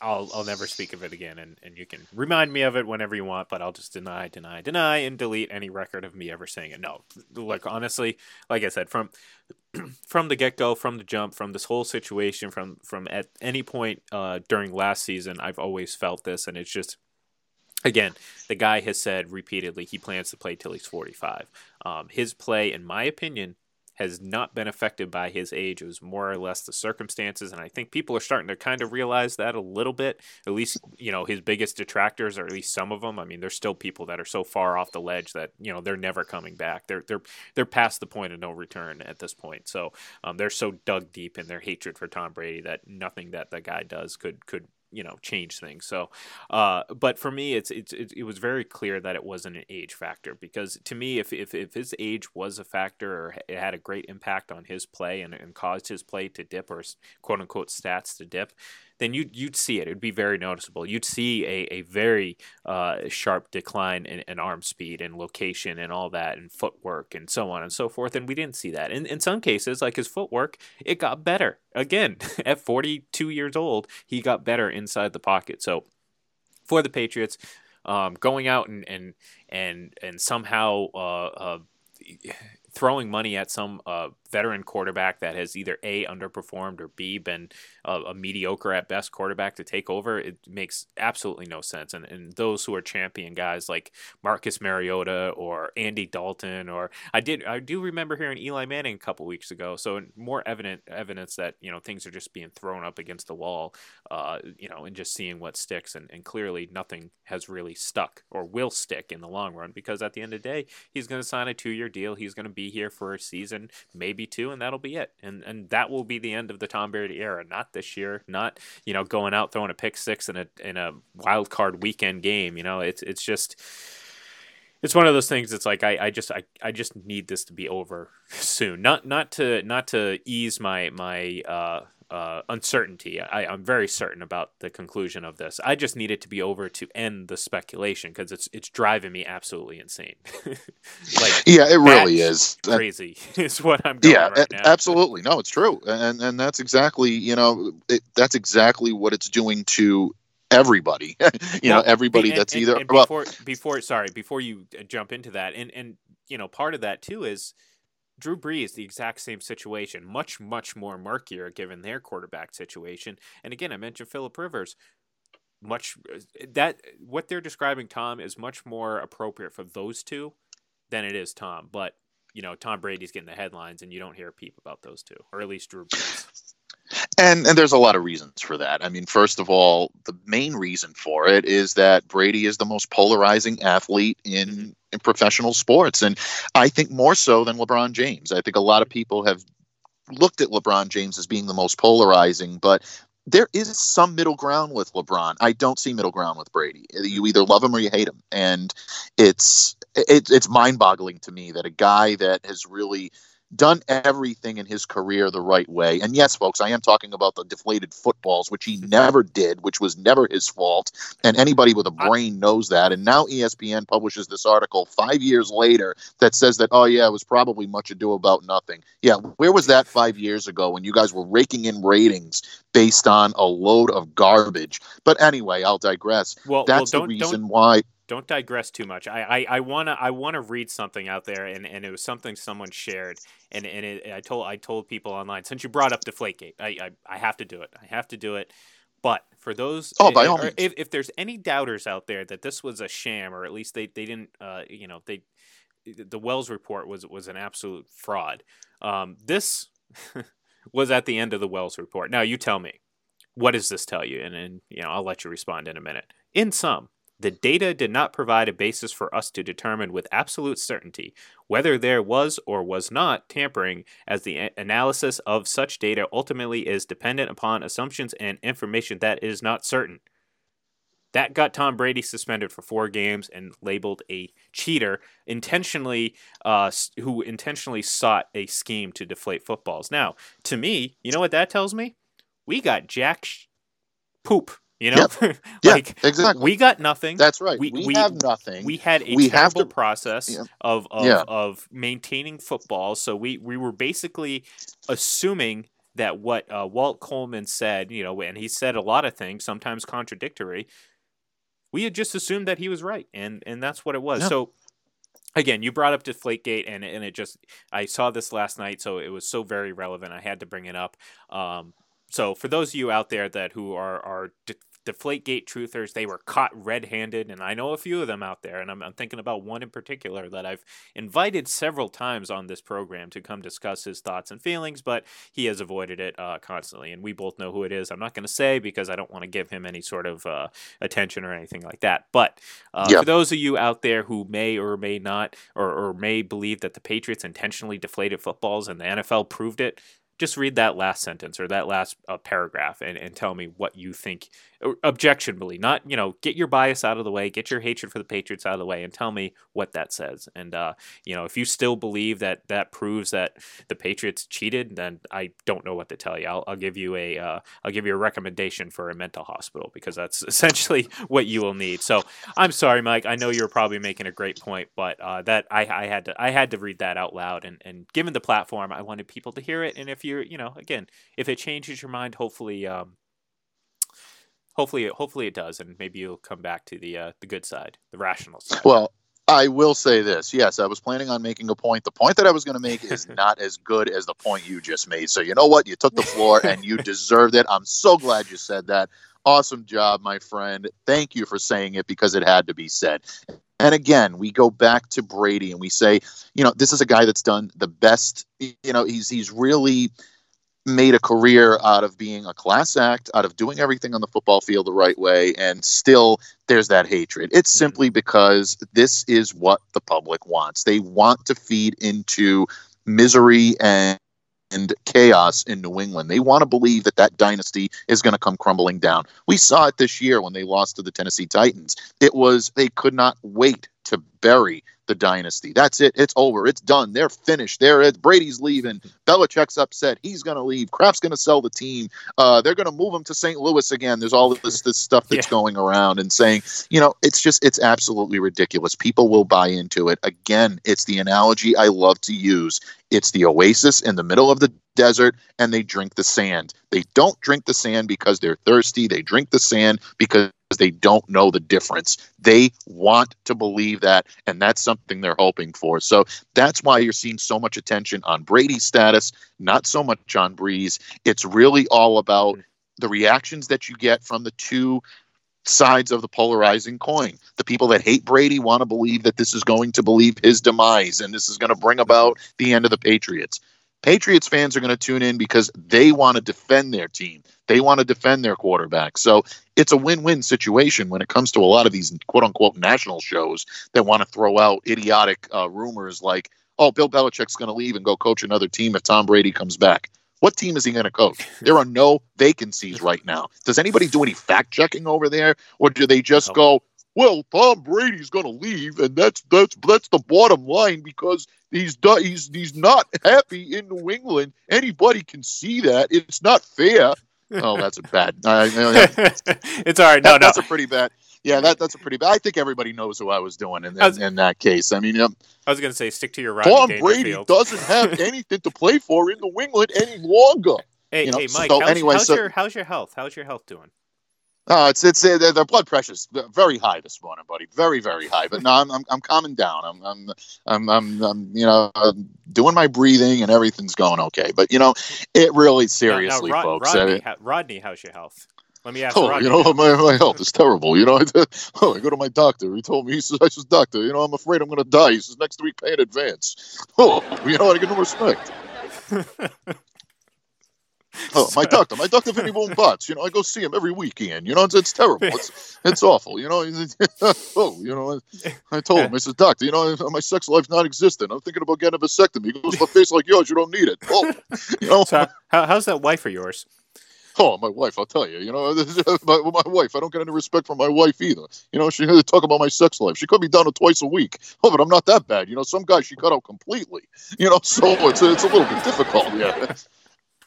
Speaker 2: I'll I'll never speak of it again, and, and you can remind me of it whenever you want. But I'll just deny, deny, deny, and delete any record of me ever saying it. No, like honestly, like I said, from from the get go, from the jump, from this whole situation, from from at any point uh, during last season, I've always felt this, and it's just again, the guy has said repeatedly he plans to play till he's 45. Um, his play, in my opinion, has not been affected by his age. It was more or less the circumstances, and I think people are starting to kind of realize that a little bit. At least, you know, his biggest detractors, or at least some of them. I mean, there's still people that are so far off the ledge that you know they're never coming back. They're they're they're past the point of no return at this point. So um, they're so dug deep in their hatred for Tom Brady that nothing that the guy does could could you know change things. So, uh, but for me, it's, it's it, was very clear that it wasn't an age factor because to me, if if, if his age was a factor or it had a great impact on his play and, and caused his play to dip or quote unquote stats to dip, then you'd you'd see it. It'd be very noticeable. You'd see a, a very uh, sharp decline in, in arm speed and location and all that and footwork and so on and so forth. And we didn't see that. In in some cases, like his footwork, it got better. Again, at 42 years old, he got better inside the pocket. So for the Patriots, um, going out and and and and somehow uh, uh, throwing money at some uh, veteran quarterback that has either a underperformed or b been a, a, mediocre at best quarterback to take over it makes absolutely no sense. And, and those who are champion guys like marcus mariota or andy dalton or i did i do remember hearing eli manning a couple weeks ago. So more evident evidence that you know things are just being thrown up against the wall uh, you know and just seeing what sticks. And, and clearly nothing has really stuck or will stick in the long run because at the end of the day he's going to sign a two-year deal. He's going to be here for a season maybe two and that'll be it. And and that will be the end of the tom brady era. Not this year not you know going out throwing a pick six in a in a wild card weekend game you know? It's it's just it's one of those things it's like I, I just I, I just need this to be over soon. Not not to not to ease my my uh uh, uncertainty. I, I'm very certain about the conclusion of this. I just need it to be over to end the speculation because it's it's driving me absolutely insane.
Speaker 3: like yeah, it really is
Speaker 2: crazy. is what I'm going
Speaker 3: yeah,
Speaker 2: right now.
Speaker 3: absolutely. No, it's true, and and that's exactly you know it, that's exactly what it's doing to everybody. you well, know, everybody
Speaker 2: and,
Speaker 3: that's
Speaker 2: and,
Speaker 3: either
Speaker 2: and before before sorry before you jump into that, and and you know part of that too is Drew Brees, the exact same situation, much, much more murkier given their quarterback situation. And again, I mentioned Philip Rivers. Much eh, that what they're describing Tom is much more appropriate for those two than it is Tom. But you know, Tom Brady's getting the headlines, and you don't hear a peep about those two, or at least Drew Brees.
Speaker 3: And and there's a lot of reasons for that. I mean, first of all, the main reason for it is that Brady is the most polarizing athlete in mm-hmm. in professional sports, and I think more so than LeBron James. I think a lot of people have looked at LeBron James as being the most polarizing, but there is some middle ground with LeBron. I don't see middle ground with Brady. You mm-hmm. either love him or you hate him, and it's it, it's mind-boggling to me that a guy that has really done everything in his career the right way. And yes, folks, I am talking about the deflated footballs, which he never did, which was never his fault. And anybody with a brain knows that. And now ESPN publishes this article five years later that says that, oh, yeah, it was probably much ado about nothing. Yeah, where was that five years ago when you guys were raking in ratings based on a load of garbage? But anyway, I'll digress.
Speaker 2: Well,
Speaker 3: that's
Speaker 2: well,
Speaker 3: the reason why
Speaker 2: don't digress too much. I, I, I wanna I wanna read something out there, and, and it was something someone shared, and and it, I told I told people online since you brought up Deflategate, I, I I have to do it. I have to do it. But for those,
Speaker 3: oh, by all means.
Speaker 2: if if there's any doubters out there that this was a sham, or at least they they didn't, uh, you know, they the Wells report was was an absolute fraud. Um, this was at the end of the Wells report. Now you tell me, what does this tell you? And then you know I'll let you respond in a minute. In sum, the data did not provide a basis for us to determine with absolute certainty whether there was or was not tampering, as the analysis of such data ultimately is dependent upon assumptions and information that is not certain. That got Tom Brady suspended for four games and labeled a cheater, intentionally, uh, who intentionally sought a scheme to deflate footballs. Now, to me, you know what that tells me? We got jack sh- poop. You know,
Speaker 3: Yep.
Speaker 2: like
Speaker 3: yeah, exactly.
Speaker 2: we got nothing.
Speaker 3: That's right.
Speaker 2: we-
Speaker 3: We,
Speaker 2: we-
Speaker 3: have nothing.
Speaker 2: we had a
Speaker 3: we
Speaker 2: terrible
Speaker 3: to-
Speaker 2: process
Speaker 3: Yeah.
Speaker 2: of of,
Speaker 3: Yeah.
Speaker 2: of maintaining football. So we we were basically assuming that what uh, Walt Coleman said, you know, and he said a lot of things, sometimes contradictory. We had just assumed that he was right, and and that's what it was. So again, you brought up Deflategate, and and it just I saw this last night, so it was so very relevant. I had to bring it up. Um, so for those of you out there that who are are Deflategate truthers, they were caught red-handed, and I know a few of them out there, and I'm, I'm thinking about one in particular that I've invited several times on this program to come discuss his thoughts and feelings, but he has avoided it uh, constantly, and we both know who it is. I'm not going to say because I don't want to give him any sort of uh, attention or anything like that. But uh, for those of you out there who may or may not, or, or may believe that the Patriots intentionally deflated footballs and the NFL proved it, just read that last sentence or that last uh, paragraph and, and tell me what you think objectionably not you know get your bias out of the way get your hatred for the patriots out of the way and tell me what that says. And uh, you know if you still believe that that proves that the patriots cheated then i don't know what to tell you. I'll, I'll give you a uh, i'll give you a recommendation for a mental hospital because that's essentially what you will need. So i'm sorry mike. I know you're probably making a great point but uh, that I, I had to i had to read that out loud. And, and given the platform i wanted people to hear it. And if you're you know again if it changes your mind hopefully um, hopefully hopefully it does and maybe you'll come back to the uh, the good side the rational side
Speaker 3: Well, I will say this. Yes, I was planning on making a point. The point that I was going to make is not as good as the point you just made. So, you know what? You took the floor and you deserved it. I'm so glad you said that. Awesome job, my friend. Thank you for saying it because it had to be said. And again, we go back to Brady and we say, you know, this is a guy that's done the best. You know, he's he's really made a career out of being a class act, out of doing everything on the football field the right way, and still there's that hatred. It's
Speaker 2: Mhm.
Speaker 3: simply because this is what the public wants. They want to feed into misery and and chaos in New England. They want to believe that that dynasty is going to come crumbling down. We saw it this year when they lost to the Tennessee Titans. It was they could not wait to bury the dynasty. That's it. It's over. It's done. They're finished. They're. Brady's leaving. Belichick's upset. He's going to leave. Kraft's going to sell the team. Uh, they're going to move him to St. Louis again. There's all this this stuff that's
Speaker 2: Yeah.
Speaker 3: going around and saying, you know, it's just it's absolutely ridiculous. People will buy into it. Again, it's the analogy I love to use. It's the oasis in the middle of the desert and they drink the sand. They don't drink the sand because they're thirsty. They drink the sand because they don't know the difference. They want to believe that, and that's something they're hoping for. So that's why you're seeing so much attention on Brady's status, not so much on Brees. It's really all about the reactions that you get from the two sides of the polarizing coin. The people that hate Brady want to believe that this is going to believe his demise and this is going to bring about the end of the Patriots. Patriots fans are going to tune in because they want to defend their team. They want to defend their quarterback. So it's a win-win situation when it comes to a lot of these quote-unquote national shows that want to throw out idiotic uh, rumors like, "Oh, Bill Belichick's going to leave and go coach another team if Tom Brady comes back." What team is he going to coach? There are no vacancies right now. Does anybody do any fact checking over there, or do they just go, "Well, Tom Brady's going to leave, and that's that's that's the bottom line because he's he's he's not happy in New England. Anybody can see that. It's not fair." Oh, that's a bad.
Speaker 2: It's all right no
Speaker 3: that-
Speaker 2: no
Speaker 3: that's a pretty bad. Yeah, that that's a pretty bad. I think everybody knows who I was doing in,
Speaker 2: I was-
Speaker 3: in, in that case. I mean, um,
Speaker 2: i was going to say stick to your Rodney
Speaker 3: Tom Brady doesn't have anything to play for in New England any longer.
Speaker 2: hey
Speaker 3: you know,
Speaker 2: hey mike
Speaker 3: so
Speaker 2: how's,
Speaker 3: anyway,
Speaker 2: how's
Speaker 3: so-
Speaker 2: your how's your health how's your health doing
Speaker 3: Uh, it's it's uh, blood pressure's very high this morning, buddy. Very very high. But no, I'm I'm, I'm calming down. I'm I'm I'm I'm, I'm you know uh, doing my breathing and everything's going okay. But you know, it really seriously,
Speaker 2: now, now, Rod-
Speaker 3: folks.
Speaker 2: Rodney,
Speaker 3: uh,
Speaker 2: Rodney how's your health let me ask
Speaker 3: Oh,
Speaker 2: Rodney
Speaker 3: you know,
Speaker 2: now.
Speaker 3: my, my health is terrible. You know, I, oh, I go to my doctor. He told me, he says, I says, doctor, you know, I'm afraid I'm going to die. He says, next week, pay in advance. Oh, you know, I get no respect. Oh, my doctor, my doctor Vinny Boom Butts. You know, I go see him every weekend. You know, it's, it's terrible. It's it's awful. You know, oh, you know, I told him, I said, doctor, you know, my sex life's not existent. I'm thinking about getting a vasectomy. He goes, a face like yours, you don't need it. Oh, you know.
Speaker 2: So how, how's that wife of yours?
Speaker 3: Oh, my wife, I'll tell you. You know, my, my wife, I don't get any respect from my wife either. You know, she talk about my sex life. She cut me down to twice a week. Oh, but I'm not that bad. You know, some guys she cut out completely. You know, so it's it's a little bit difficult. Yeah.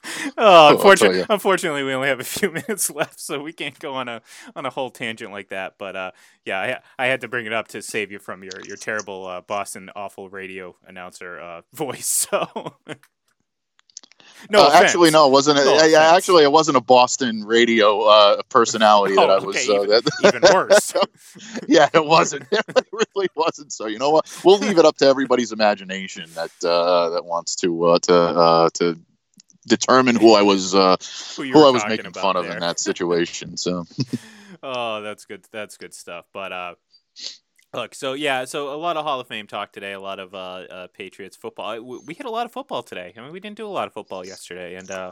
Speaker 2: Oh, unfortunately, unfortunately, we only have a few minutes left, so we can't go on a on a whole tangent like that. But uh, yeah, I, I had to bring it up to save you from your your terrible uh, Boston awful radio announcer uh, voice. So
Speaker 3: no, uh, actually, no, it wasn't. No a, actually, it wasn't a Boston radio uh, personality that oh, I was.
Speaker 2: Okay, uh, even, that, even worse.
Speaker 3: yeah, it wasn't. It really wasn't. So you know what? We'll leave it up to everybody's imagination that uh, that wants to uh, to uh, to determine who I was who, who I was making fun there. of in that situation. So.
Speaker 2: oh, that's good. That's good stuff. But uh, Look, so yeah, so a lot of Hall of Fame talk today, a lot of uh, uh, Patriots football. We hit a lot of football today. I mean, we didn't do a lot of football yesterday, and uh,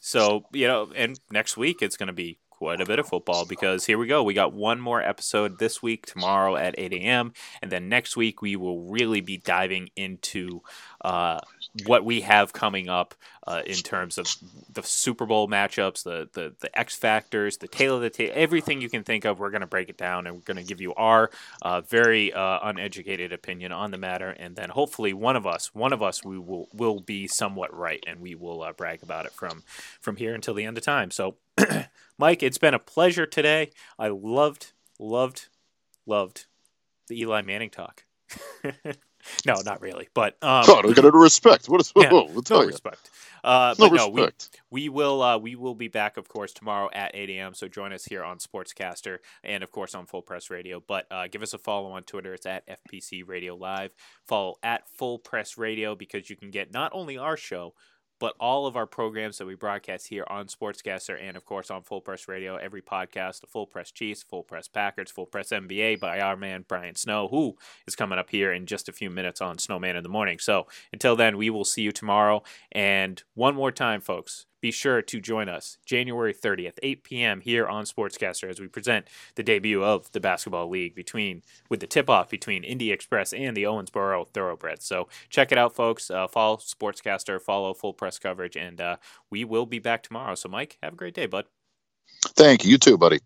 Speaker 2: so you know, and next week it's going to be quite a bit of football because here we go. We got one more episode this week, tomorrow at 8 a.m. And then next week, we will really be diving into uh, what we have coming up uh, in terms of the Super Bowl matchups, the, the, the X factors, the tail of the tail, everything you can think of. We're going to break it down and we're going to give you our uh, very uh, uneducated opinion on the matter. And then hopefully, one of us, one of us, we will, will be somewhat right and we will uh, brag about it from, from here until the end of time. So, Mike, it's been a pleasure today. I loved, loved, loved the Eli Manning talk. no, not really, but um,
Speaker 3: oh, we got to respect. What is yeah, we'll
Speaker 2: no respect. Uh, no respect. No, we, we will uh, we will be back, of course, tomorrow at 8 a.m. So join us here on Sportscastr and, of course, on Full Press Radio. But uh, give us a follow on Twitter. It's at FPC Radio Live. Follow at Full Press Radio because you can get not only our show but all of our programs that we broadcast here on Sportscastr and, of course, on Full Press Radio, every podcast, the Full Press Chiefs, Full Press Packers, Full Press NBA by our man Brian Snow, who is coming up here in just a few minutes on Snowman in the Morning. So until then, we will see you tomorrow. And one more time, folks, be sure to join us January 30th, 8 p.m. here on Sportscastr as we present the debut of the basketball league between with the tip-off between Indy Express and the Owensboro Thoroughbreds. So check it out, folks. Uh, follow Sportscastr, follow full press coverage, and uh, we will be back tomorrow. So Mike, have a great day, bud.
Speaker 3: Thank you. You too, buddy.